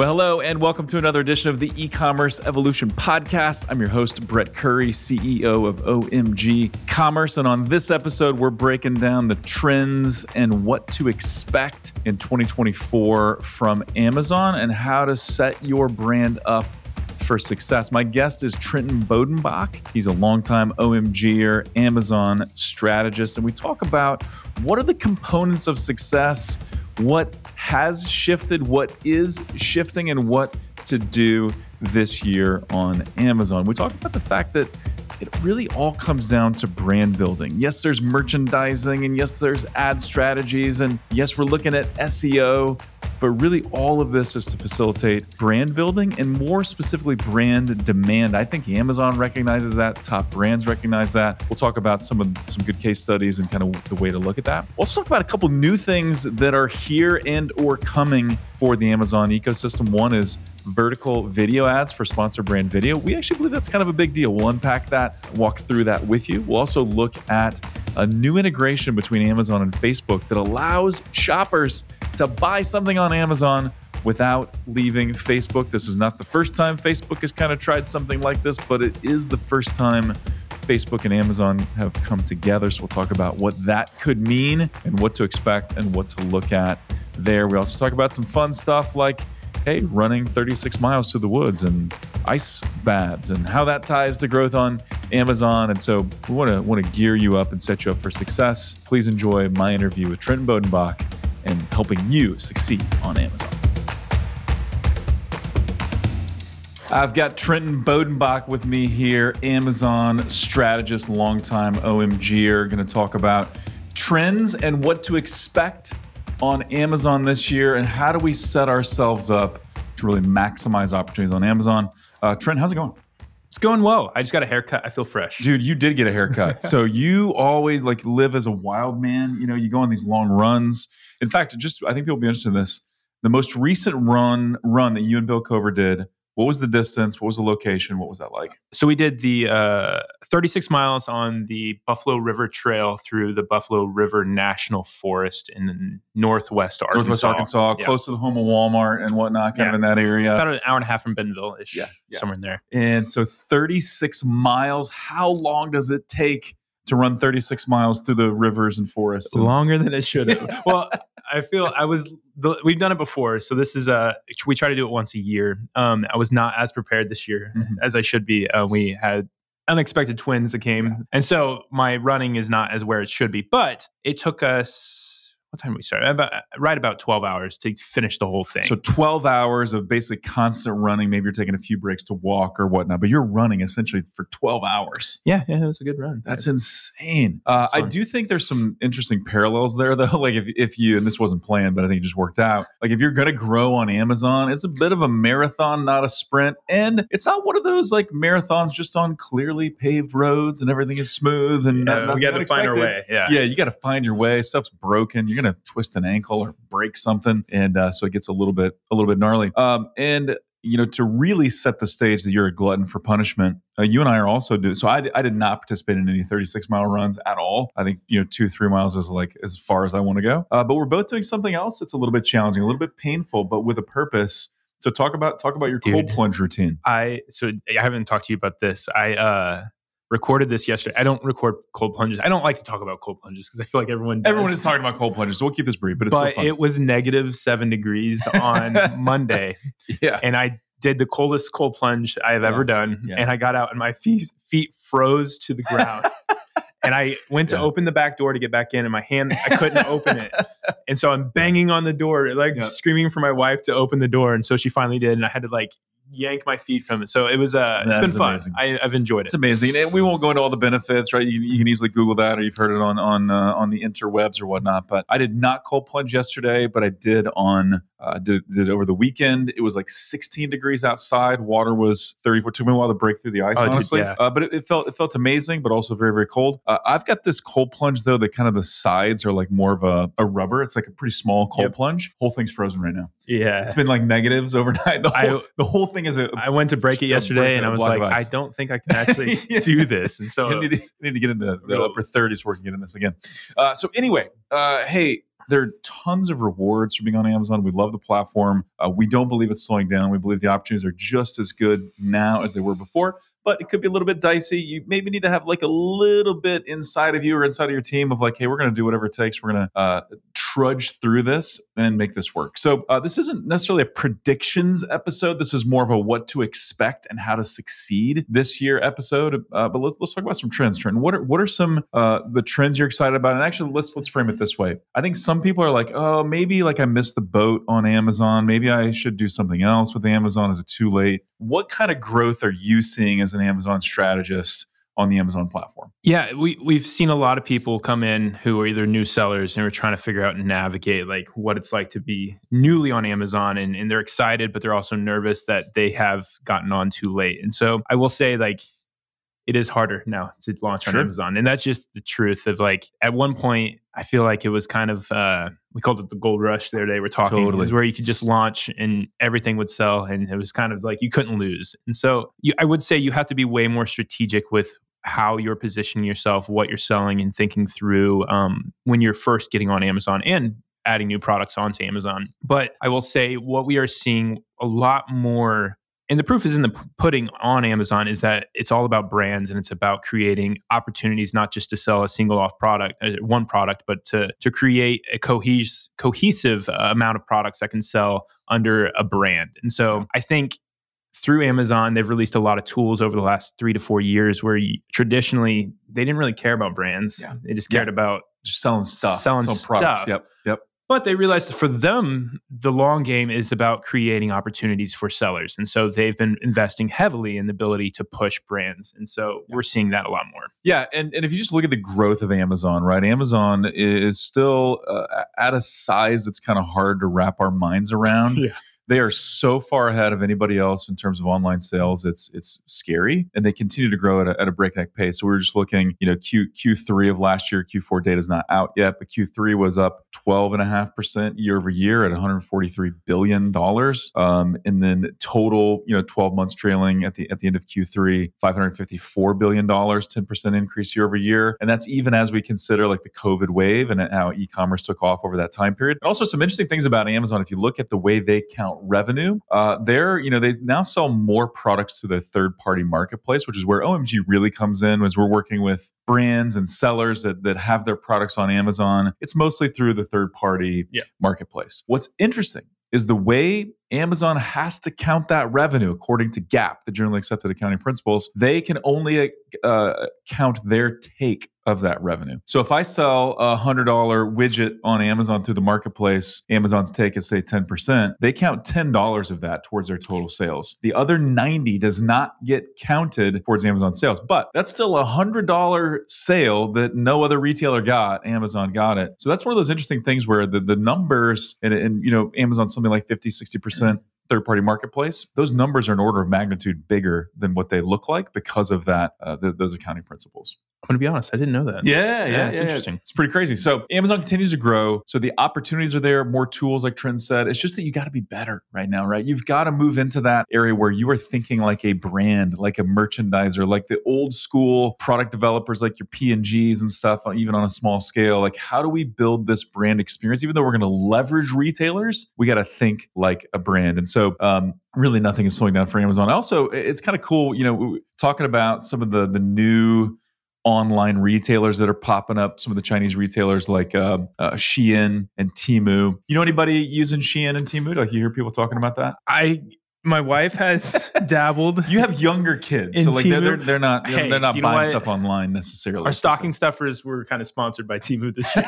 Well, hello, and welcome to another edition of the e commerce evolution podcast. I'm your host, Brett Curry, CEO of OMG Commerce. And on this episode, we're breaking down the trends and what to expect in 2024 from Amazon and how to set your brand up for success. My guest is Trenton Bodenbach. He's a longtime OMGer, Amazon strategist, and we talk about what are the components of success what has shifted, what is shifting, and what to do this year on Amazon. We talked about the fact that it really all comes down to brand building. Yes, there's merchandising, and yes, there's ad strategies, and yes, we're looking at SEO, but really all of this is to facilitate brand building and more specifically brand demand. I think Amazon recognizes that, top brands recognize that. We'll talk about some of some good case studies and kind of the way to look at that. Also talk about a couple new things that are here and or coming for the Amazon ecosystem. One is vertical video ads for sponsor brand video. We actually believe that's kind of a big deal. We'll unpack that, walk through that with you. We'll also look at a new integration between Amazon and Facebook that allows shoppers to buy something on Amazon without leaving Facebook. This is not the first time Facebook has kind of tried something like this, but it is the first time Facebook and Amazon have come together. So we'll talk about what that could mean and what to expect and what to look at there. We also talk about some fun stuff like hey, running 36 miles through the woods and ice baths and how that ties to growth on Amazon. And so we want to want to gear you up and set you up for success. Please enjoy my interview with Trenton Bodenbach and helping you succeed on Amazon. I've got Trenton Bodenbach with me here, Amazon strategist, longtime OMGer. Going to talk about trends and what to expect on Amazon this year, and how do we set ourselves up to really maximize opportunities on Amazon? Uh, Trent, how's it going? It's going well. I just got a haircut. I feel fresh. Dude, you did get a haircut. so you always like live as a wild man. You know, you go on these long runs. In fact, just I think people will be interested in this. The most recent run run that you and Bill Cover did what was the distance? What was the location? What was that like? So we did the uh, 36 miles on the Buffalo River Trail through the Buffalo River National Forest in northwest Arkansas. Northwest Arkansas, yeah. close to the home of Walmart and whatnot, kind yeah. of in that area. About an hour and a half from Bentonville ish, yeah, yeah, somewhere in there. And so 36 miles. How long does it take to run 36 miles through the rivers and forests? Longer than it should have. well, I feel I was. We've done it before, so this is a. We try to do it once a year. Um, I was not as prepared this year mm-hmm. as I should be. Uh, we had unexpected twins that came, yeah. and so my running is not as where it should be. But it took us what time we start? About right about twelve hours to finish the whole thing. So twelve hours of basically constant running. Maybe you're taking a few breaks to walk or whatnot, but you're running essentially for twelve hours. Yeah, yeah, it was a good run. That's yeah. insane. Uh, I do think there's some interesting parallels there, though. Like if if you and this wasn't planned, but I think it just worked out. Like if you're going to grow on Amazon, it's a bit of a marathon, not a sprint, and it's not one of those like marathons just on clearly paved roads and everything is smooth and yeah, we got to find our way. Yeah, yeah, you got to find your way. Stuff's broken. You're going to twist an ankle or break something, and uh, so it gets a little bit a little bit gnarly. Um, and you know, to really set the stage that you're a glutton for punishment, uh, you and I are also doing. So I, I did not participate in any 36 mile runs at all. I think you know two three miles is like as far as I want to go. Uh, but we're both doing something else that's a little bit challenging, a little bit painful, but with a purpose. So talk about talk about your Dude, cold plunge routine. I so I haven't talked to you about this. I uh recorded this yesterday. I don't record cold plunges. I don't like to talk about cold plunges because I feel like everyone does. everyone is talking about cold plunges. So we'll keep this brief. But it's but it was negative seven degrees on Monday. Yeah, and I did the coldest cold plunge I have yeah. ever done, yeah. and I got out and my feet feet froze to the ground. and I went to yeah. open the back door to get back in, and my hand I couldn't open it, and so I'm banging on the door, like screaming for my wife to open the door, and so she finally did, and I had to like yank my feet from it. So it was uh, it's been fun. I, have enjoyed it. It's amazing, and we won't go into all the benefits, right? You, you can easily Google that, or you've heard it on on uh, on the interwebs or whatnot. But I did not cold plunge yesterday, but I did on uh, did, did over the weekend. It was like 16 degrees outside. Water was 34. Took me a while to break through the ice, oh, honestly. Dude, yeah. uh, but it, it, felt it felt amazing, but also very very cold. Uh, I've got this cold plunge though. That kind of the sides are like more of a, a rubber. It's like a pretty small cold yep. plunge. Whole thing's frozen right now. Yeah, it's been like negatives overnight. The whole, I, the whole thing is a. I went to break it yesterday, and I was like, I don't think I can actually do this. And so I need, to, need to get into the, the upper 30s so we can get in this again. Uh, so anyway, uh, hey There are tons of rewards for being on Amazon. We love the platform. Uh, we don't believe it's slowing down. We believe the opportunities are just as good now as they were before but it could be a little bit dicey. You maybe need to have like a little bit inside of you or inside of your team of like, hey, we're going to do whatever it takes. We're going to uh, trudge through this and make this work. So uh, this isn't necessarily a predictions episode. This is more of a what to expect and how to succeed this year episode. Uh, but let's, let's talk about some trends. Trent, what are what are some uh, the trends you're excited about? And actually, let's let's frame it this way. I think some people are like, oh, maybe like I missed the boat on Amazon. Maybe I should do something else with Amazon. Is it too late? What kind of growth are you seeing as an Amazon strategist on the Amazon platform? Yeah, we we've seen a lot of people come in who are either new sellers and are trying to figure out and navigate like what it's like to be newly on Amazon and, and they're excited, but they're also nervous that they have gotten on too late. And so I will say like it is harder now to launch sure. on Amazon. And that's just the truth of like at one point I feel like it was kind of uh we called it the gold rush there they were talking totally. it was where you could just launch and everything would sell and it was kind of like you couldn't lose. And so you, I would say you have to be way more strategic with how you're positioning yourself, what you're selling, and thinking through um, when you're first getting on Amazon and adding new products onto Amazon. But I will say what we are seeing a lot more and the proof is in the pudding on Amazon is that it's all about brands and it's about creating opportunities not just to sell a single off product, uh, one product, but to to create a cohes- cohesive uh, amount of products that can sell under a brand. And so I think through Amazon, they've released a lot of tools over the last three to four years where you, traditionally they didn't really care about brands. Yeah. They just cared yeah. about just selling stuff, selling, selling products. Yep. Yep. But they realized that for them, the long game is about creating opportunities for sellers. And so they've been investing heavily in the ability to push brands. And so we're seeing that a lot more. Yeah. And, and if you just look at the growth of Amazon, right? Amazon is still uh, at a size that's kind of hard to wrap our minds around. yeah they are so far ahead of anybody else in terms of online sales. It's it's scary, and they continue to grow at a, at a breakneck pace. So we are just looking, you know, Q Q3 of last year, Q4 data is not out yet, but Q3 was up 12 and a half percent year over year at 143 billion dollars, um, and then total, you know, 12 months trailing at the at the end of Q3, 554 billion dollars, 10 percent increase year over year, and that's even as we consider like the COVID wave and how e-commerce took off over that time period. And also some interesting things about Amazon. If you look at the way they count revenue. Uh, they're, you know, they now sell more products to their third party marketplace, which is where OMG really comes in, as we're working with brands and sellers that, that have their products on Amazon. It's mostly through the third party yeah. marketplace. What's interesting is the way Amazon has to count that revenue according to GAAP, the generally accepted accounting principles. They can only uh, count their take of that revenue. So if I sell a $100 widget on Amazon through the marketplace, Amazon's take is say 10%, they count $10 of that towards their total sales. The other 90 does not get counted towards Amazon sales, but that's still a $100 sale that no other retailer got. Amazon got it. So that's one of those interesting things where the, the numbers and, and you know, Amazon's something like 50, 60% third party marketplace, those numbers are an order of magnitude bigger than what they look like because of that, uh, those accounting principles. I'm gonna be honest, I didn't know that. Yeah, yeah, yeah it's yeah, interesting. It's pretty crazy. So Amazon continues to grow. So the opportunities are there, more tools, like Trent said. It's just that you got to be better right now, right? You've got to move into that area where you are thinking like a brand, like a merchandiser, like the old school product developers, like your P and Gs and stuff, uh, even on a small scale. Like, how do we build this brand experience? Even though we're going to leverage retailers, we got to think like a brand. And so, um, really, nothing is slowing down for Amazon. Also, it's kind of cool, you know, talking about some of the the new online retailers that are popping up. Some of the Chinese retailers like um, uh, Shein and Temu. You know anybody using Shein and Temu? Like you hear people talking about that? I my wife has dabbled. You have younger kids, so like they're, they're, they're not hey, they're not buying stuff online necessarily. Our stocking stuffers were kind of sponsored by Temu this year.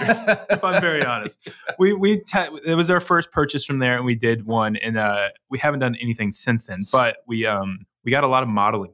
if I'm very honest, we we te- it was our first purchase from there, and we did one, and uh, we haven't done anything since then. But we um we got a lot of modeling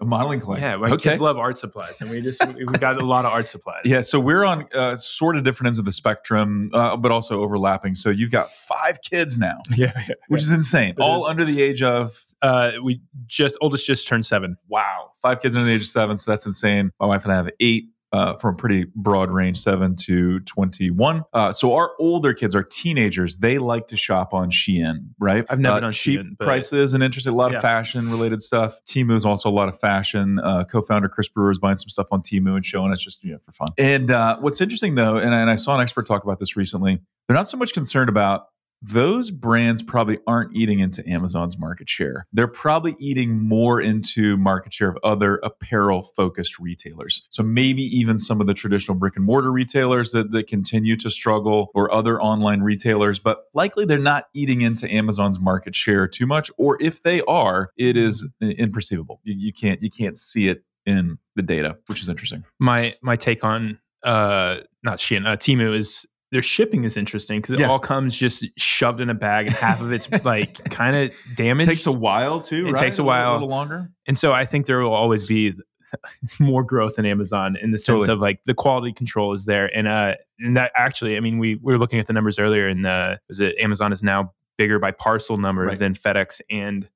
a modeling clay. Yeah, my okay. kids love art supplies, and we just we got a lot of art supplies. Yeah, so we're on uh, sort of different ends of the spectrum, uh, but also overlapping. So you've got five kids now, yeah, yeah which yeah. is insane. It All is. under the age of uh, we just oldest just turned seven. Wow, five kids under the age of seven, so that's insane. My wife and I have eight uh, from a pretty broad range, seven to 21. Uh, so our older kids, our teenagers, they like to shop on Shein, right? I've never Uh, done cheap Shein, prices and interesting. A lot Yeah. of fashion related stuff. Temu is also a lot of fashion. Uh, co-founder Chris Brewer is buying some stuff on Temu and showing us just you know for fun. And uh, what's interesting though, and I, and I saw an expert talk about this recently, they're not so much concerned about those brands probably aren't eating into Amazon's market share. They're probably eating more into market share of other apparel focused retailers. So maybe even some of the traditional brick and mortar retailers that, that continue to struggle or other online retailers, but likely they're not eating into Amazon's market share too much. Or if they are, it is imperceivable. You, you can't you can't see it in the data, which is interesting. my my take on uh not Shein, uh, Temu is their shipping is interesting because it Yeah. all comes just shoved in a bag and half of it's like kind of damaged. It takes a while too. It right? takes a while. little longer. and so I think there will always be more growth in Amazon in the sense Totally. of like the quality control is there, and uh, and that actually, I mean, we, we were looking at the numbers earlier, and uh, was it Amazon is now bigger by parcel number Right. than FedEx and.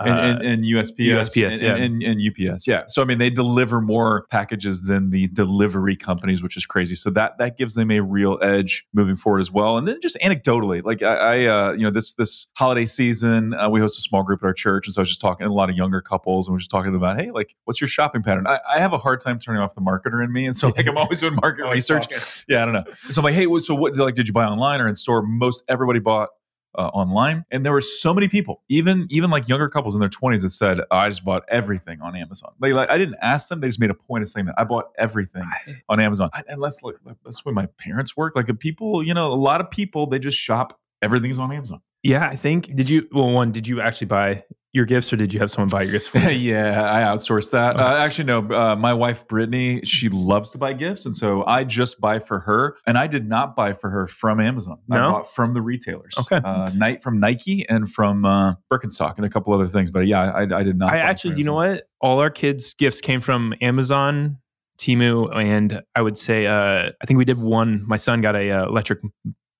Uh, and, and, and USPS, USPS, and, yeah. and, and UPS, yeah. So I mean, they deliver more packages than the delivery companies, which is crazy. So that that gives them a real edge moving forward as well. And then just anecdotally, like I, I uh, you know, this this holiday season, uh, we host a small group at our church, and so I was just talking to a lot of younger couples, and we're just talking about, hey, like, what's your shopping pattern? I, I have a hard time turning off the marketer in me, and so like I'm always doing market research. talking. Yeah, I don't know. So I'm like, hey, what- so what? Like, did you buy online or in store? Most everybody bought uh, online, and there were so many people, even even like younger couples in their 20s, that said, "I just bought everything on Amazon." Like, like I didn't ask them; they just made a point of saying that I bought everything on Amazon. I, and that's like that's where my parents work. Like the people, you know, a lot of people they just shop. Everything's on Amazon. Yeah, I think. Did you? Well, one, did you actually buy your gifts, or did you have someone buy your gifts for you? yeah, I outsourced that. Uh, actually, no. Uh, my wife Brittany, she loves to buy gifts, and so I just buy for her. And I did not buy for her from Amazon. I No? bought from the retailers. Okay. uh, night from Nike and from uh, Birkenstock and a couple other things. But yeah, I, I did not. I actually, you know what? All our kids' gifts came from Amazon, Temu, and I would say, uh, I think we did one. My son got a uh, electric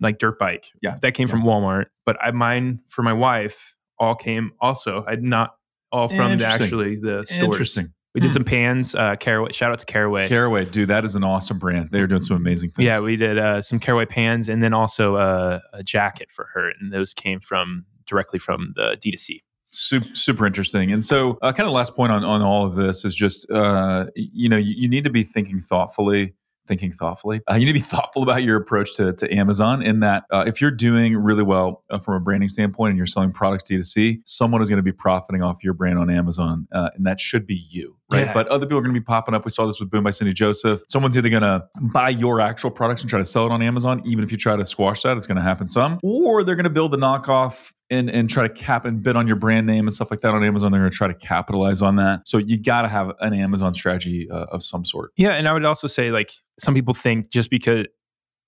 like dirt bike. Yeah. that came from Walmart. But I mine for my wife all came also. I not all from the, actually the stores. Interesting. We did Hmm. some pans. Uh, Caraway. Shout out to Caraway. Caraway, dude, that is an awesome brand. They're doing some amazing things. Yeah, we did uh, some Caraway pans, and then also uh, a jacket for her, and those came from directly from the D2C. super, super interesting. And so, uh, kind of last point on on all of this is just, uh, you know, you, you need to be thinking thoughtfully. Thinking thoughtfully, uh, you need to be thoughtful about your approach to, to Amazon. In that, uh, if you're doing really well uh, from a branding standpoint and you're selling products D2C, someone is going to be profiting off your brand on Amazon, uh, and that should be you, right? Yeah. But other people are going to be popping up. We saw this with Boom by Cindy Joseph. Someone's either going to buy your actual products and try to sell it on Amazon, even if you try to squash that, it's going to happen some, or they're going to build a knockoff and and try to cap and bid on your brand name and stuff like that on Amazon. They're going to try to capitalize on that. So you got to have an Amazon strategy uh, of some sort. Yeah, and I would also say like some people think just because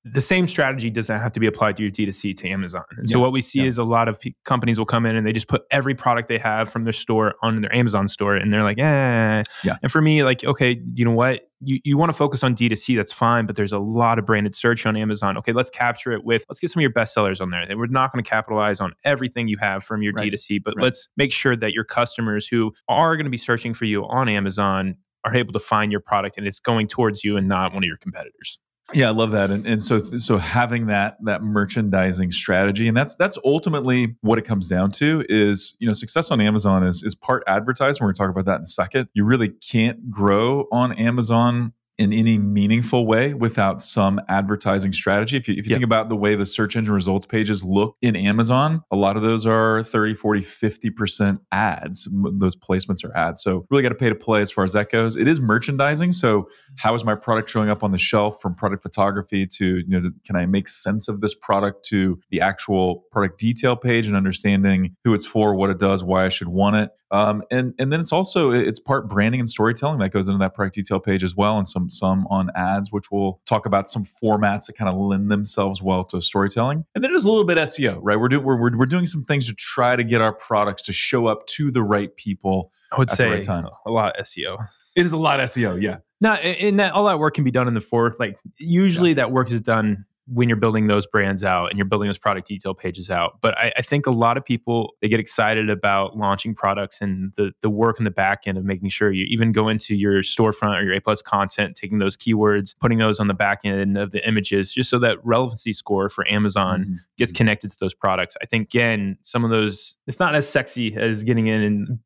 the same strategy doesn't have to be applied to your D2C to Amazon. And so Yeah, what we see yeah. is a lot of pe- companies will come in and they just put every product they have from their store on their Amazon store and they're like, eh. Yeah. And for me, like, okay, you know what? You, you want to focus on D2C, that's fine, but there's a lot of branded search on Amazon. Okay, let's capture it with, let's get some of your best sellers on there. And we're not going to capitalize on everything you have from your Right. D2C, but Right. let's make sure that your customers who are going to be searching for you on Amazon are able to find your product and it's going towards you and not one of your competitors. Yeah, I love that. And, and so so having that that merchandising strategy, and that's that's ultimately what it comes down to is you know success on Amazon is is part advertising. We're going to talk about that in a second. You really can't grow on Amazon in any meaningful way without some advertising strategy. If you, if you Yeah. think about the way the search engine results pages look in Amazon, a lot of those are 30, 40, 50% ads. Those placements are ads. So really got to pay to play as far as that goes. It is merchandising. So how is my product showing up on the shelf from product photography to, you know, can I make sense of this product to the actual product detail page and understanding who it's for, what it does, why I should want it. Um, and and then it's also it's part branding and storytelling that goes into that product detail page as well, and some some on ads, which we'll talk about some formats that kind of lend themselves well to storytelling. And then there's a little bit SEO, right? We're doing we're, we're, we're doing some things to try to get our products to show up to the right people. I would At the say right time. a lot of SEO. It is a lot SEO, yeah. No, and that all that work can be done in the four. Like usually that work is done when you're building those brands out and you're building those product detail pages out. But I, I, think a lot of people they get excited about launching products and the the work in the back end of making sure you even go into your storefront or your A plus content, taking those keywords, putting those on the back end of the images, just so that relevancy score for Amazon mm-hmm. gets connected to those products. I think again, some of those it's not as sexy as getting in and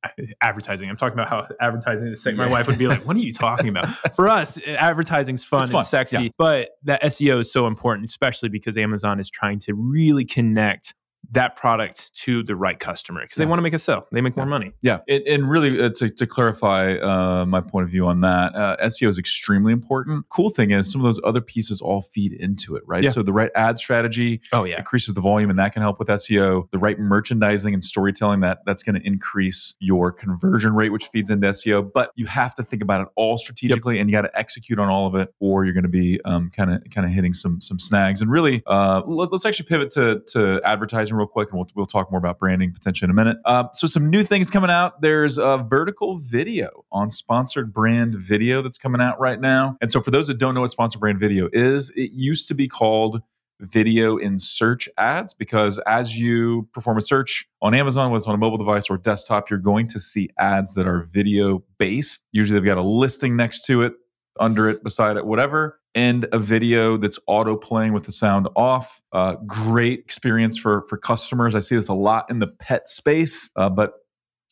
advertising. I'm talking about how advertising is sexy. My wife would be like, "What are you talking about?" for us, advertising's fun, it's, fun. it's sexy, yeah. but that SEO is so important especially because Amazon is trying to really connect that product to the right customer because yeah. they want to make a sale. They make yeah. more money. Yeah. It, and really, uh, to, to clarify uh, my point of view on that, uh, SEO is extremely important. Cool thing is, some of those other pieces all feed into it, right? Yeah. So the right ad strategy oh, yeah. increases the volume, and that can help with SEO. The right merchandising and storytelling, that that's going to increase your conversion rate, which feeds into SEO. But you have to think about it all strategically, yep. and you got to execute on all of it, or you're going to be kind of kind of hitting some some snags. And really, uh, let, us actually pivot to to advertising real quick, and we'll, we'll talk more about branding potentially in a minute. Uh, so, some new things coming out. There's a vertical video on sponsored brand video that's coming out right now. And so, for those that don't know what sponsored brand video is, it used to be called video in search ads because as you perform a search on Amazon, whether it's on a mobile device or desktop, you're going to see ads that are video based. Usually, they've got a listing next to it, under it, beside it, whatever and a video that's auto playing with the sound off. Uh, great experience for for customers. I see this a lot in the pet space, uh, but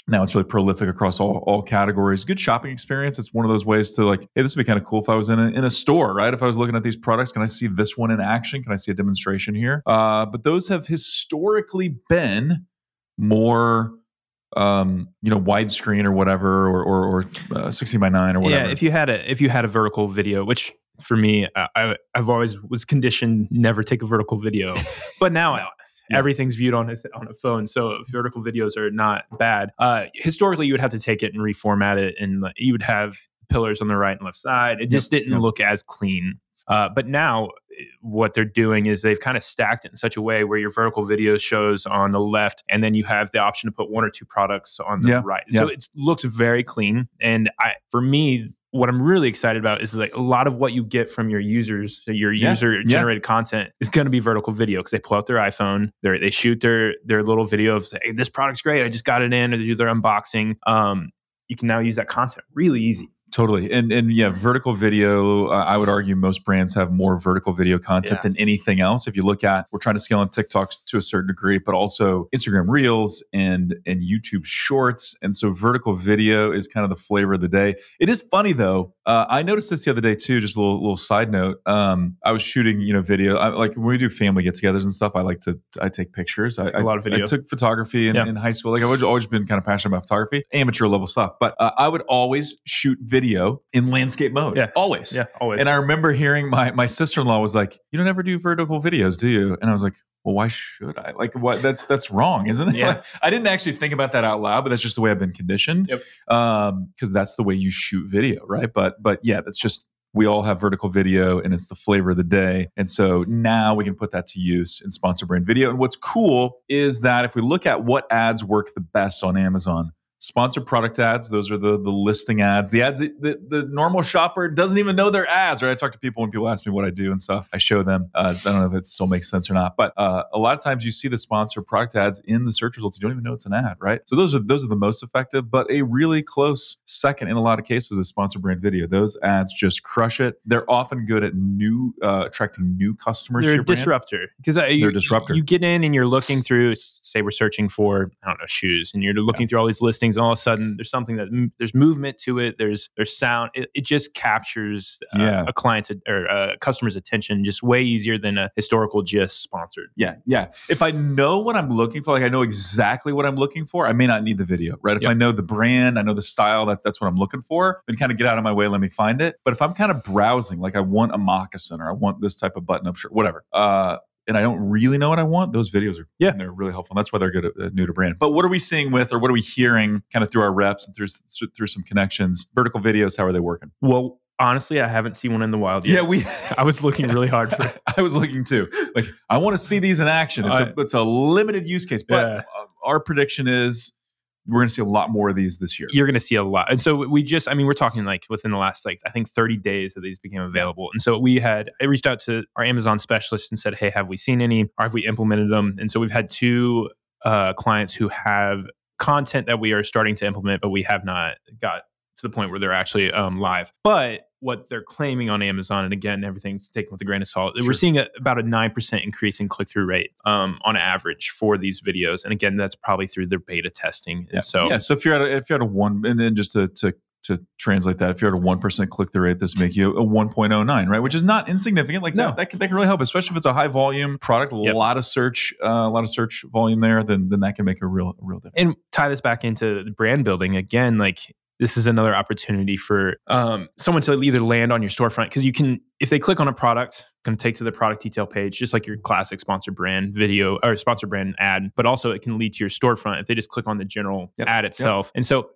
now it's really prolific across all, all categories. Good shopping experience. It's one of those ways to like, hey, this would be kind of cool if I was in a, in a store, right? If I was looking at these products, can I see this one in action? Can I see a demonstration here? Uh, but those have historically been more um, you know, widescreen or whatever, or or, or uh, sixteen by nine or whatever. Yeah, if you had a if you had a vertical video, which for me, I, I've always was conditioned never take a vertical video, but now yeah. everything's viewed on a, on a phone, so vertical videos are not bad. Uh, historically, you would have to take it and reformat it, and you would have pillars on the right and left side. It just yep. didn't yep. look as clean. Uh, but now what they're doing is they've kind of stacked it in such a way where your vertical video shows on the left and then you have the option to put one or two products on the yeah, right yeah. so it looks very clean and i for me what I'm really excited about is like a lot of what you get from your users, your yeah, user generated yeah. content is going to be vertical video because they pull out their iPhone, they they shoot their their little video of hey, this product's great, I just got it in, or they do their unboxing. Um, you can now use that content really easy. Totally. And and yeah, vertical video, uh, I would argue most brands have more vertical video content yeah. than anything else. If you look at we're trying to scale on TikToks to a certain degree, but also Instagram Reels and and YouTube Shorts. And so vertical video is kind of the flavor of the day. It is funny though. Uh, I noticed this the other day too, just a little little side note. Um, I was shooting, you know, video. I, like when we do family get-togethers and stuff, I like to I take pictures. I, a lot of video. I took photography in, yeah. in high school. Like I've always been kind of passionate about photography, amateur level stuff. But uh, I would always shoot video video in landscape mode. Yeah. Always. Yeah. Always. And I remember hearing my my sister-in-law was like, You don't ever do vertical videos, do you? And I was like, well, why should I? Like, what? That's that's wrong, isn't it? Yeah. Like, I didn't actually think about that out loud, but that's just the way I've been conditioned. Yep. Um, because that's the way you shoot video, right? But but yeah, that's just we all have vertical video and it's the flavor of the day. And so now we can put that to use in sponsor brand video. And what's cool is that if we look at what ads work the best on Amazon, sponsored product ads. Those are the the listing ads. The ads that the, the normal shopper doesn't even know they're ads right? I talk to people when people ask me what i do and stuff. I show them uh, i don't know if it still makes sense or not but uh, a lot of times you see the sponsored product ads in the search results. You don't even know it's an ad right? So those are those are the most effective but a really close second in a lot of cases is sponsored brand video. Those ads just crush it. They're often good at new uh, attracting new customers they're a disruptor. Because they're you, disruptor. you get in and you're looking through say we're searching for i don't know shoes and you're looking yeah. through all these listings things and all of a sudden there's something that there's movement to it there's there's sound it, it just captures uh, yeah. a client's or a customer's attention just way easier than a historical just sponsored yeah yeah if i know what i'm looking for like i know exactly what i'm looking for i may not need the video right if yep. i know the brand i know the style that, that's what i'm looking for then kind of get out of my way let me find it but if i'm kind of browsing like i want a moccasin or i want this type of button up shirt whatever uh and I don't really know what I want, those videos are yeah, they're really helpful. And that's why they're good at, new to brand. But what are we seeing with, or what are we hearing, kind of through our reps and through through some connections? Vertical videos, how are they working? Well, honestly, I haven't seen one in the wild yet. Yeah, we. I was looking really hard for. It. I was looking too. Like, I want to see these in action. It's, I, a, it's a limited use case, but yeah. our prediction is we're going to see a lot more of these this year. You're going to see a lot. And so we just, I mean, we're talking like within the last, like, I think 30 days that these became available. And so we had, I reached out to our Amazon specialist and said, hey, have we seen any or have we implemented them? And so we've had two uh, clients who have content that we are starting to implement, but we have not got to the point where they're actually um, live. But what they're claiming on Amazon, and again, everything's taken with a grain of salt. Sure. We're seeing a, about a nine percent increase in click through rate um, on average for these videos, and again, that's probably through their beta testing. Yeah. And so, yeah. So if you're at a, if you're at a one, and then just to, to to translate that, if you're at a one percent click through rate, this make you a one point oh nine, right? Which is not insignificant. Like no. that, that can, that can really help, especially if it's a high volume product, a yep. lot of search, uh, a lot of search volume there. Then then that can make a real a real difference. And tie this back into brand building again, like this is another opportunity for um, someone to either land on your storefront because you can if they click on a product can take to the product detail page just like your classic sponsor brand video or sponsor brand ad but also it can lead to your storefront if they just click on the general yep. ad itself yep. and so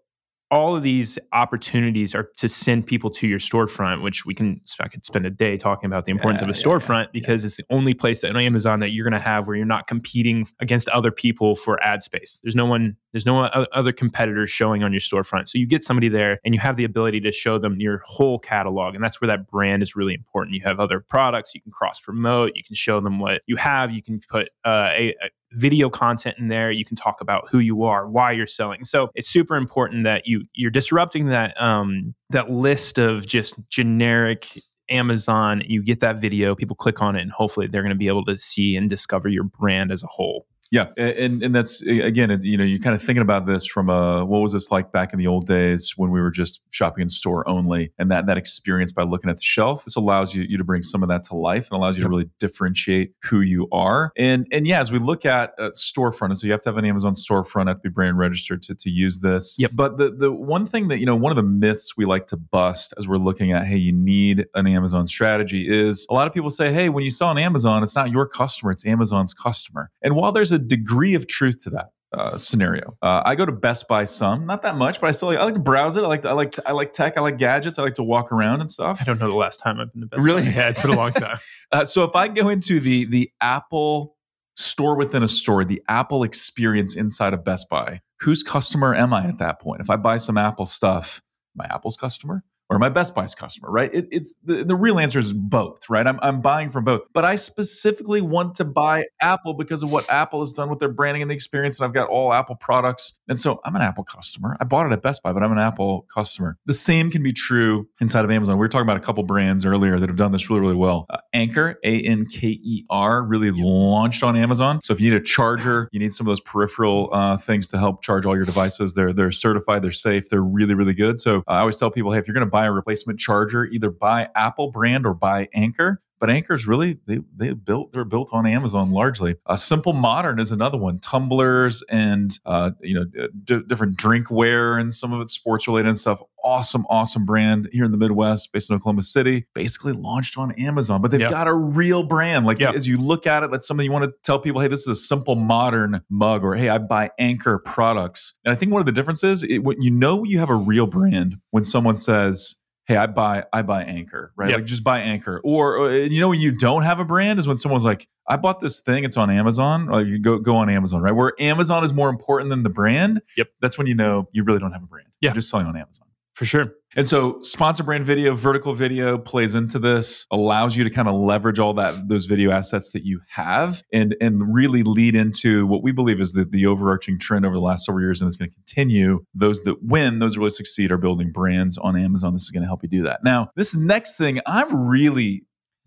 all of these opportunities are to send people to your storefront, which we can I could spend a day talking about the importance yeah, of a storefront yeah, because it's the only place on Amazon that you're going to have where you're not competing against other people for ad space. There's no one, there's no other competitors showing on your storefront. So you get somebody there and you have the ability to show them your whole catalog, and that's where that brand is really important. You have other products you can cross promote, you can show them what you have, you can put uh, a, a video content in there. You can talk about who you are, why you're selling. So it's super important that you you're disrupting that um, that list of just generic Amazon. You get that video, people click on it, and hopefully they're going to be able to see and discover your brand as a whole. Yeah, and and that's again, you know, you're kind of thinking about this from a what was this like back in the old days when we were just shopping in store only, and that that experience by looking at the shelf. This allows you you to bring some of that to life and allows you to really differentiate who you are. And and yeah, as we look at uh, storefront, and so you have to have an Amazon storefront, have to be brand registered to to use this. Yep. But the the one thing that you know, one of the myths we like to bust as we're looking at, hey, you need an Amazon strategy is a lot of people say, hey, when you sell on Amazon, it's not your customer, it's Amazon's customer. And while there's a degree of truth to that. Uh, scenario. Uh, I go to Best Buy some, not that much, but I still like, I like to browse it. I like to, I like to, I like tech. I like gadgets. I like to walk around and stuff. I don't know the last time I've been to Best really? Buy. Yeah, it's been a long time. uh, so if I go into the the Apple store within a store, the Apple experience inside of Best Buy, whose customer am I at that point? If I buy some Apple stuff, my Apple's customer or my Best Buy's customer, right? It, it's the, the real answer is both, right? I'm, I'm buying from both, but I specifically want to buy Apple because of what Apple has done with their branding and the experience. And I've got all Apple products. And so I'm an Apple customer. I bought it at Best Buy, but I'm an Apple customer. The same can be true inside of Amazon. We were talking about a couple brands earlier that have done this really, really well. Uh, Anker, A N K E R, really launched on Amazon. So if you need a charger, you need some of those peripheral uh, things to help charge all your devices. They're, they're certified, they're safe, they're really, really good. So uh, I always tell people, hey, if you're going to buy buy a replacement charger, either buy Apple brand or buy Anker. But Anker's really they they built they're built on Amazon largely. A uh, Simple Modern is another one. Tumblers and uh, you know d- different drinkware and some of it's sports related and stuff. Awesome, awesome brand here in the Midwest, based in Oklahoma City. Basically launched on Amazon, but they've yep. got a real brand. Like yep. as you look at it, that's something you want to tell people. Hey, this is a Simple Modern mug, or hey, I buy Anker products. And I think one of the differences, it, when you know you have a real brand when someone says hey, I buy I buy Anker, right? Yep. Like just buy Anker. Or uh, you know when you don't have a brand is when someone's like, I bought this thing, it's on Amazon. Like you go go on Amazon, right? Where Amazon is more important than the brand. Yep. That's when you know you really don't have a brand. Yeah. You're just selling on Amazon. For sure. And so sponsor brand video, vertical video plays into this, allows you to kind of leverage all that those video assets that you have and and really lead into what we believe is the, the overarching trend over the last several years and it's going to continue. Those that win, those that really succeed are building brands on Amazon. This is going to help you do that. Now, this next thing I'm really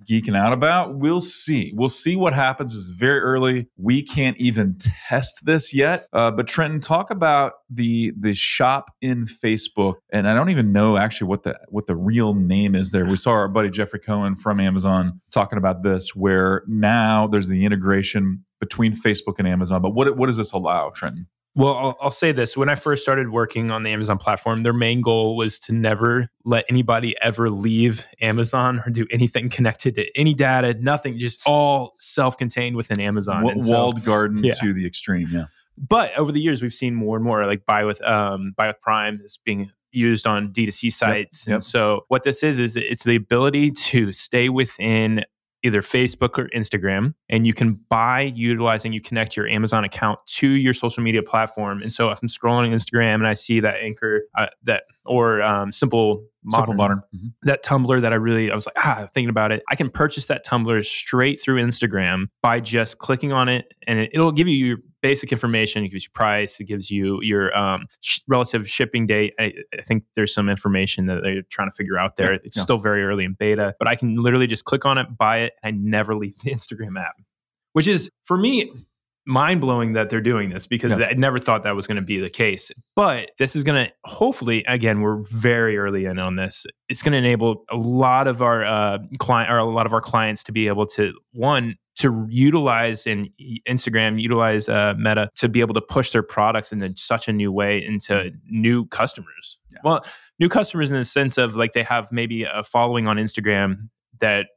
geeking out about. We'll see. We'll see what happens. It's very early. We can't even test this yet. Uh, but Trenton, talk about the the shop in Facebook, and I don't even know actually what the what the real name is there. We saw our buddy Jeffrey Cohen from Amazon talking about this, where now there's the integration between Facebook and Amazon. But what what does this allow, Trenton? Well, I'll, I'll, say this. When I first started working on the Amazon platform, their main goal was to never let anybody ever leave Amazon or do anything connected to any data, nothing, just all self contained within Amazon. W- walled so, garden yeah. to the extreme. Yeah. But over the years, we've seen more and more like buy with um, buy with Prime is being used on D2C sites. Yep, yep. And so what this is is it's the ability to stay within either Facebook or Instagram, and you can buy utilizing you connect your Amazon account to your social media platform. And so if I'm scrolling Instagram and I see that Anker uh, that or um, simple modern, Simple modern. Mhm. that tumbler that I really I was like ah thinking about it. I can purchase that tumbler straight through Instagram by just clicking on it, and it, it'll give you your basic information. It gives you price. It gives you your um, sh- relative shipping date. I, I think there's some information that they're trying to figure out there. Yeah, it's yeah. still very early in beta, but I can literally just click on it, buy it, and I never leave the Instagram app, which is for me mind blowing that they're doing this because Yeah. I never thought that was going to be the case. But this is going to hopefully, again, we're very early in on this. It's going to enable a lot of our uh, client or a lot of our clients to be able to one to utilize in Instagram, utilize uh, Meta to be able to push their products in such a new way into new customers. Yeah. Well, new customers in the sense of like they have maybe a following on Instagram that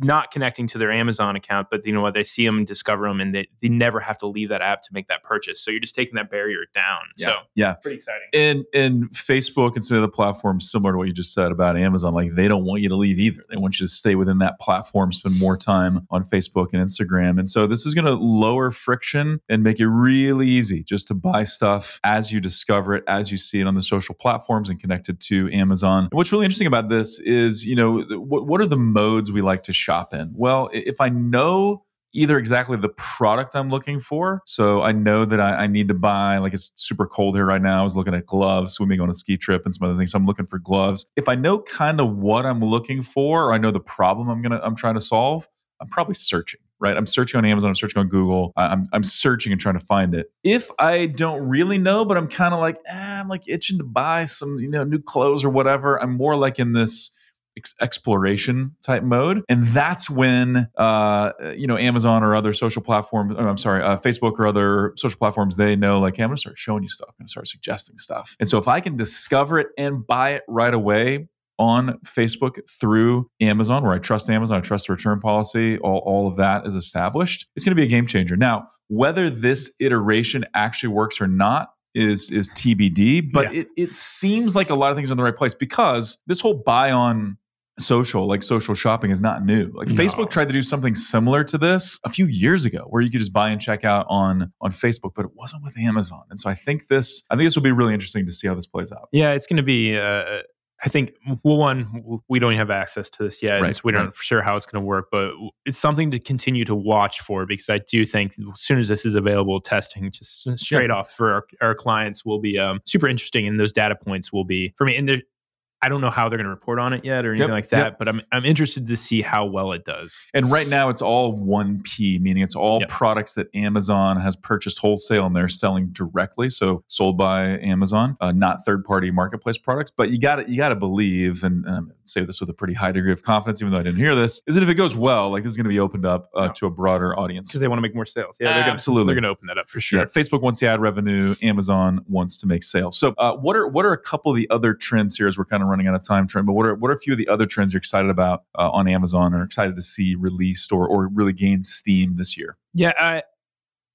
not connecting to their Amazon account, but you know what? They see them and discover them, and they, they never have to leave that app to make that purchase. So you're just taking that barrier down. So Yeah. pretty exciting. And and Facebook and some of the platforms, similar to what you just said about Amazon, like they don't want you to leave either. They want you to stay within that platform, spend more time on Facebook and Instagram. And so this is going to lower friction and make it really easy just to buy stuff as you discover it, as you see it on the social platforms and connect it to Amazon. And what's really interesting about this is, you know, what, what are the modes we like to shop in? Well, if I know either exactly the product I'm looking for. So I know that I, I need to buy, like it's super cold here right now. I was looking at gloves. swimming on a ski trip and some other things. So I'm looking for gloves. If I know kind of what I'm looking for, or I know the problem I'm gonna I'm trying to solve, I'm probably searching. Right, I'm searching on Amazon. I'm searching on Google. I'm I'm searching and trying to find it. If I don't really know, but I'm kind of like, eh, I'm like itching to buy some, you know, new clothes or whatever. I'm more like in this ex- exploration type mode and that's when uh you know amazon or other social platforms oh, i'm sorry uh, facebook or other social platforms they know like hey, i'm gonna start showing you stuff i'm gonna start suggesting stuff and so if i can discover it and buy it right away on Facebook through Amazon, where I trust Amazon, I trust the return policy, all, all of that is established. It's going to be a game changer. Now, whether this iteration actually works or not is is TBD, but Yeah. it, it seems like a lot of things are in the right place because this whole buy on social, like social shopping, is not new. Like No. Facebook tried to do something similar to this a few years ago, where you could just buy and check out on on Facebook, but it wasn't with Amazon. And so I think this, I think this will be really interesting to see how this plays out. Yeah, it's going to be. Uh, I think well, one we don't have access to this yet, Right, so we don't right. sure how it's going to work. But it's something to continue to watch for because I do think as soon as this is available, testing just straight off for our, our clients will be um, super interesting, and those data points will be for me. And there, I don't know how they're going to report on it yet or anything Yep, like that, yep. but I'm I'm interested to see how well it does. And right now, it's all 1P, meaning it's all Yep. products that Amazon has purchased wholesale and they're selling directly. So sold by Amazon, uh, not third party marketplace products. But you got to you got to believe, and um, say this with a pretty high degree of confidence, even though I didn't hear this, is that if it goes well, like this is going to be opened up uh, No. to a broader audience. because they want to make more sales. Yeah, they're gonna, Absolutely. they're going to open that up for sure. Yeah, Facebook wants the ad revenue. Amazon wants to make sales. So, uh, what are what are a couple of the other trends here? As we're kind of running out of time, Trent. But what are what are a few of the other trends you're excited about uh, on Amazon or excited to see released or or really gain steam this year? Yeah, I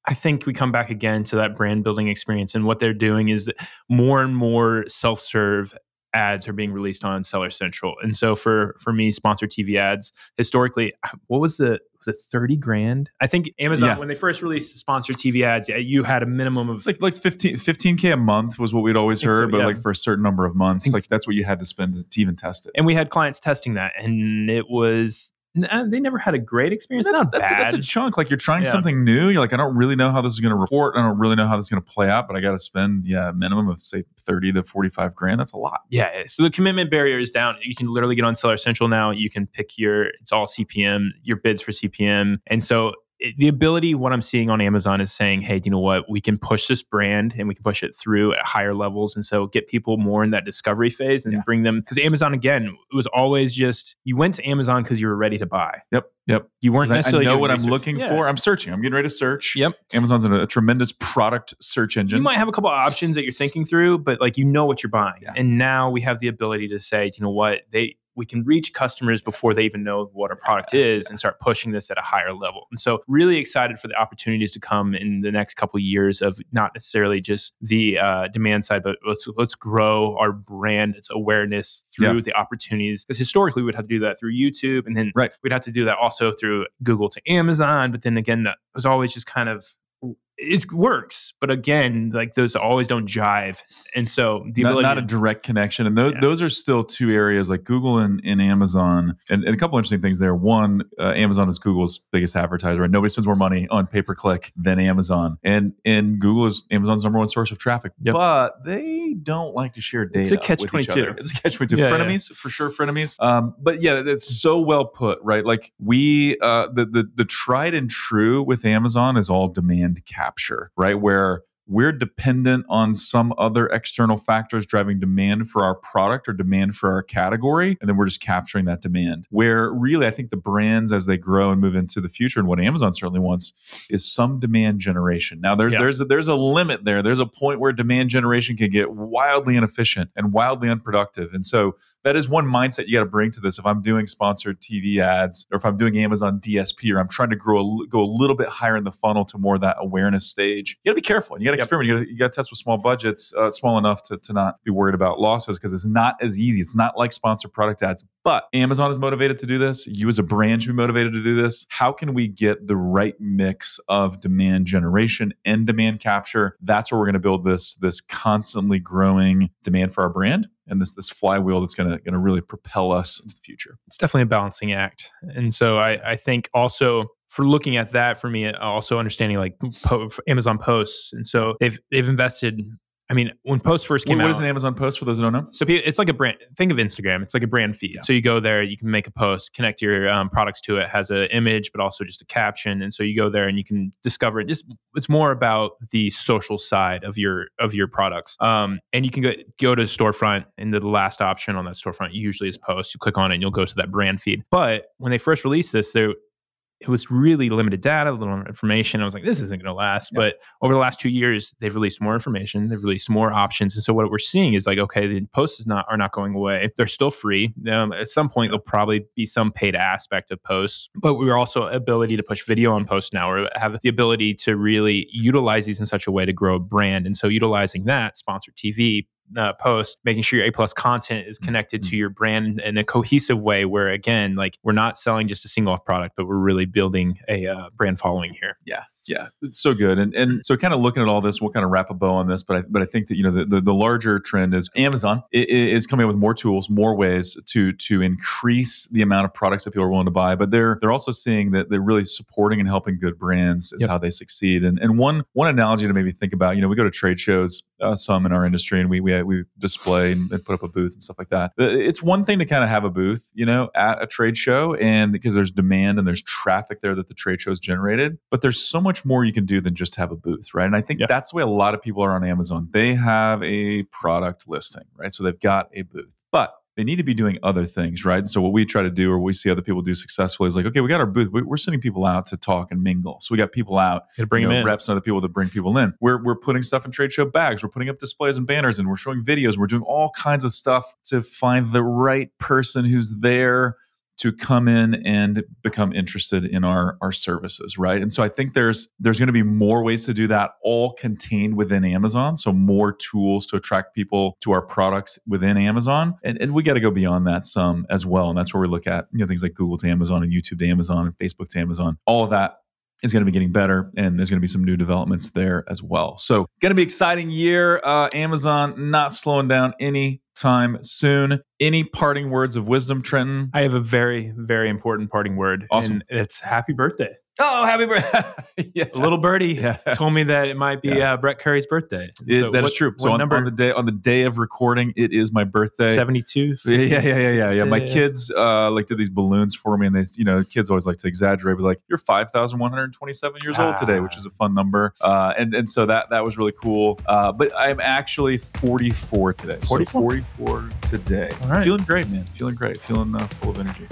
I think we come back again to that brand building experience, and what they're doing is that more and more self serve ads are being released on Seller Central, and so for for me, sponsored TV ads historically, what was the was it thirty grand? I think Amazon Yeah. when they first released sponsored TV ads, yeah, you had a minimum of like like 15 k a month was what we'd always think so, heard, but yeah. like for a certain number of months, like that's what you had to spend to even test it. and we had clients testing that, and it was n- uh, they never had a great experience. that's, not that's, bad. that's a chunk. Like you're trying Yeah. something new. You're like, I don't really know how this is going to report. I don't really know how this is going to play out, but I got to spend, yeah, a minimum of say 30 to 45 grand. That's a lot. Yeah, eh, so the commitment barrier is down. You can literally get on Seller Central now. You can pick your it's all CPM, your bids for CPM, and so it, the ability what I'm seeing on Amazon is saying, hey, you know what, we can push this brand and we can push it through at higher levels, and so get people more in that discovery phase and Yeah. bring them because Amazon again it was always just you went to Amazon because you were ready to buy. Yep. Yep. You weren't I- I, necessarily know what I'm looking Yeah. for. I'm searching. I'm getting ready to search. Yep. Amazon's a, a tremendous product search engine. You might have a couple of options that you're thinking through, but like you know what you're buying. Yeah. And now we have the ability to say, you know what, they we can reach customers before they even know what our product is and start pushing this at a higher level. And so, really excited for the opportunities to come in the next couple of years of not necessarily just the uh, demand side, but let's let's grow our brand, its awareness through Yeah. the opportunities. Because historically, we would have to do that through YouTube, and then Right. we'd have to do that also through Google to Amazon. But then again, that was always just kind of it works, but again, like those always don't jive. And so the not, ability not a direct connection. And those, Yeah. those are still two areas like Google and, and Amazon. And, and a couple interesting things there. One, uh, Amazon is Google's biggest advertiser, and nobody spends more money on pay per click than Amazon. And and Google is Amazon's number one source of traffic. Yep. But they don't like to share data. It's a with catch-22. It's a catch twenty two. Yeah, yeah. frenemies for sure. Frenemies. Um, but yeah, that's so well put. Right, like we uh, the the the tried and true with Amazon is all demand capture. Right, where we're dependent on some other external factors driving demand for our product or demand for our category and then we're just capturing that demand. Where really i think the brands as they grow and move into the future and what amazon certainly wants is some demand generation. Now there's Yeah. there's a, there's a limit there. There's a point where demand generation can get wildly inefficient and wildly unproductive. And so that is one mindset you got to bring to this. If i'm doing sponsored tv ads or if i'm doing amazon dsp or i'm trying to grow a, go a little bit higher in the funnel to more of that awareness stage you got to be careful you got to experiment. You got to you got to test with small budgets uh, small enough to, to not be worried about losses because it's not as easy. It's not like sponsored product ads but amazon is motivated to do this. You as a brand should be motivated to do this. How can we get the right mix of demand generation and demand capture? That's where we're going to build this this constantly growing demand for our brand and this this flywheel that's going to going to really propel us into the future it's definitely a balancing act. And so I, I think also for looking at that for me, also understanding like po- Amazon posts. And so they've they've invested. I mean, when Post first came what out, is an amazon post for those who don't know So it's like a brand. Think of Instagram. It's like a brand feed. Yeah. So you go there, you can make a post, connect your um, products to it. Has an image, but also just a caption. And so you go there and you can discover it. Just it's more about the social side of your of your products. Um, and you can go go to storefront, and the last option on that storefront usually is post. You click on it, and you'll go to that brand feed. But when they first released this, there it was really limited data, a little information. I was like, this isn't going to last. Yeah. But over the last two years, they've released more information. They've released more options. And so what we're seeing is like, okay, the posts is not are not going away. They're still free. Um, at some point, there'll probably be some paid aspect of posts. But we're also ability to push video on posts now, or have the ability to really utilize these in such a way to grow a brand. And so utilizing that sponsored TV. Uh, post making sure your a plus content is connected to your brand in a cohesive way where again like we're not selling just a single off product but we're really building a uh, brand following here. Yeah, yeah, it's so good. And and so kind of looking at all this, we'll kind of wrap a bow on this. But I but I think that you know the the, the larger trend is Amazon is coming up with more tools, more ways to to increase the amount of products that people are willing to buy. But they're they're also seeing that they're really supporting and helping good brands is Yep. how they succeed. And and one one analogy to maybe think about, you know, we go to trade shows, uh, some in our industry, and we we we display and, and put up a booth and stuff like that. Uh, It's one thing to kind of have a booth, you know, at a trade show, and because there's demand and there's traffic there that the trade show's generated. But there's so much more you can do than just have a booth, right? And I think Yeah. that's the way a lot of people are on Amazon. They have a product listing, right? So they've got a booth, but they need to be doing other things, right? And so what we try to do, or we see other people do successfully, is like, okay, we got our booth. We- We're sending people out to talk and mingle. So we got people out to bring you them know, in reps and other people to bring people in. We're we're putting stuff in trade show bags. We're putting up displays and banners, and we're showing videos. We're doing all kinds of stuff to find the right person who's there to come in and become interested in our our services, right? And so I think there's there's going to be more ways to do that, all contained within Amazon. So more tools to attract people to our products within Amazon, and and we got to go beyond that some as well. And that's where we look at you know things like Google to Amazon and YouTube to Amazon and Facebook to Amazon. All of that is going to be getting better and there's going to be some new developments there as well. So going to be exciting year. Uh, amazon not slowing down any time soon. Any parting words of wisdom trenton? I have a very very important parting word Awesome. and it's happy birthday oh happy birthday yeah a little birdie Yeah. told me that it might be Yeah. uh, brett curry's birthday It- So that is what- true so on, on the day on the day of recording it is my birthday 72 Yeah, yeah, yeah, yeah, yeah. yeah. My kids uh, like did these balloons for me, and they, you know, kids always like to exaggerate, but like you're five thousand one hundred twenty-seven years old today, which Ah. is a fun number, uh, and and so that that was really cool. Uh, but I'm actually 44 today. So 44? 44 today. All right. Feeling great, man. Feeling great. Feeling uh, full of energy.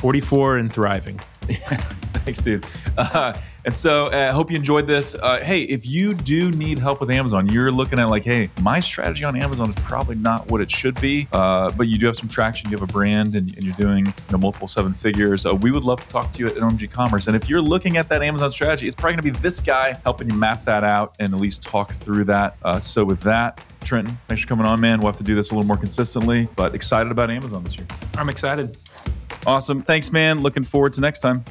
44 and thriving Thanks, dude. Uh, and so I uh, hope you enjoyed this. Uh, hey, if you do need help with Amazon, you're looking at like, hey, my strategy on Amazon is probably not what it should be, uh, but you do have some traction, you have a brand, and, and you're doing you know, multiple seven figures. Uh, we would love to talk to you at OMG Commerce. And if you're looking at that Amazon strategy, it's probably going to be this guy helping you map that out and at least talk through that. Uh, so with that, Trenton, thanks for coming on, man. We'll have to do this a little more consistently, but excited about Amazon this year. I'm excited. Awesome. Thanks, man. Looking forward to next time.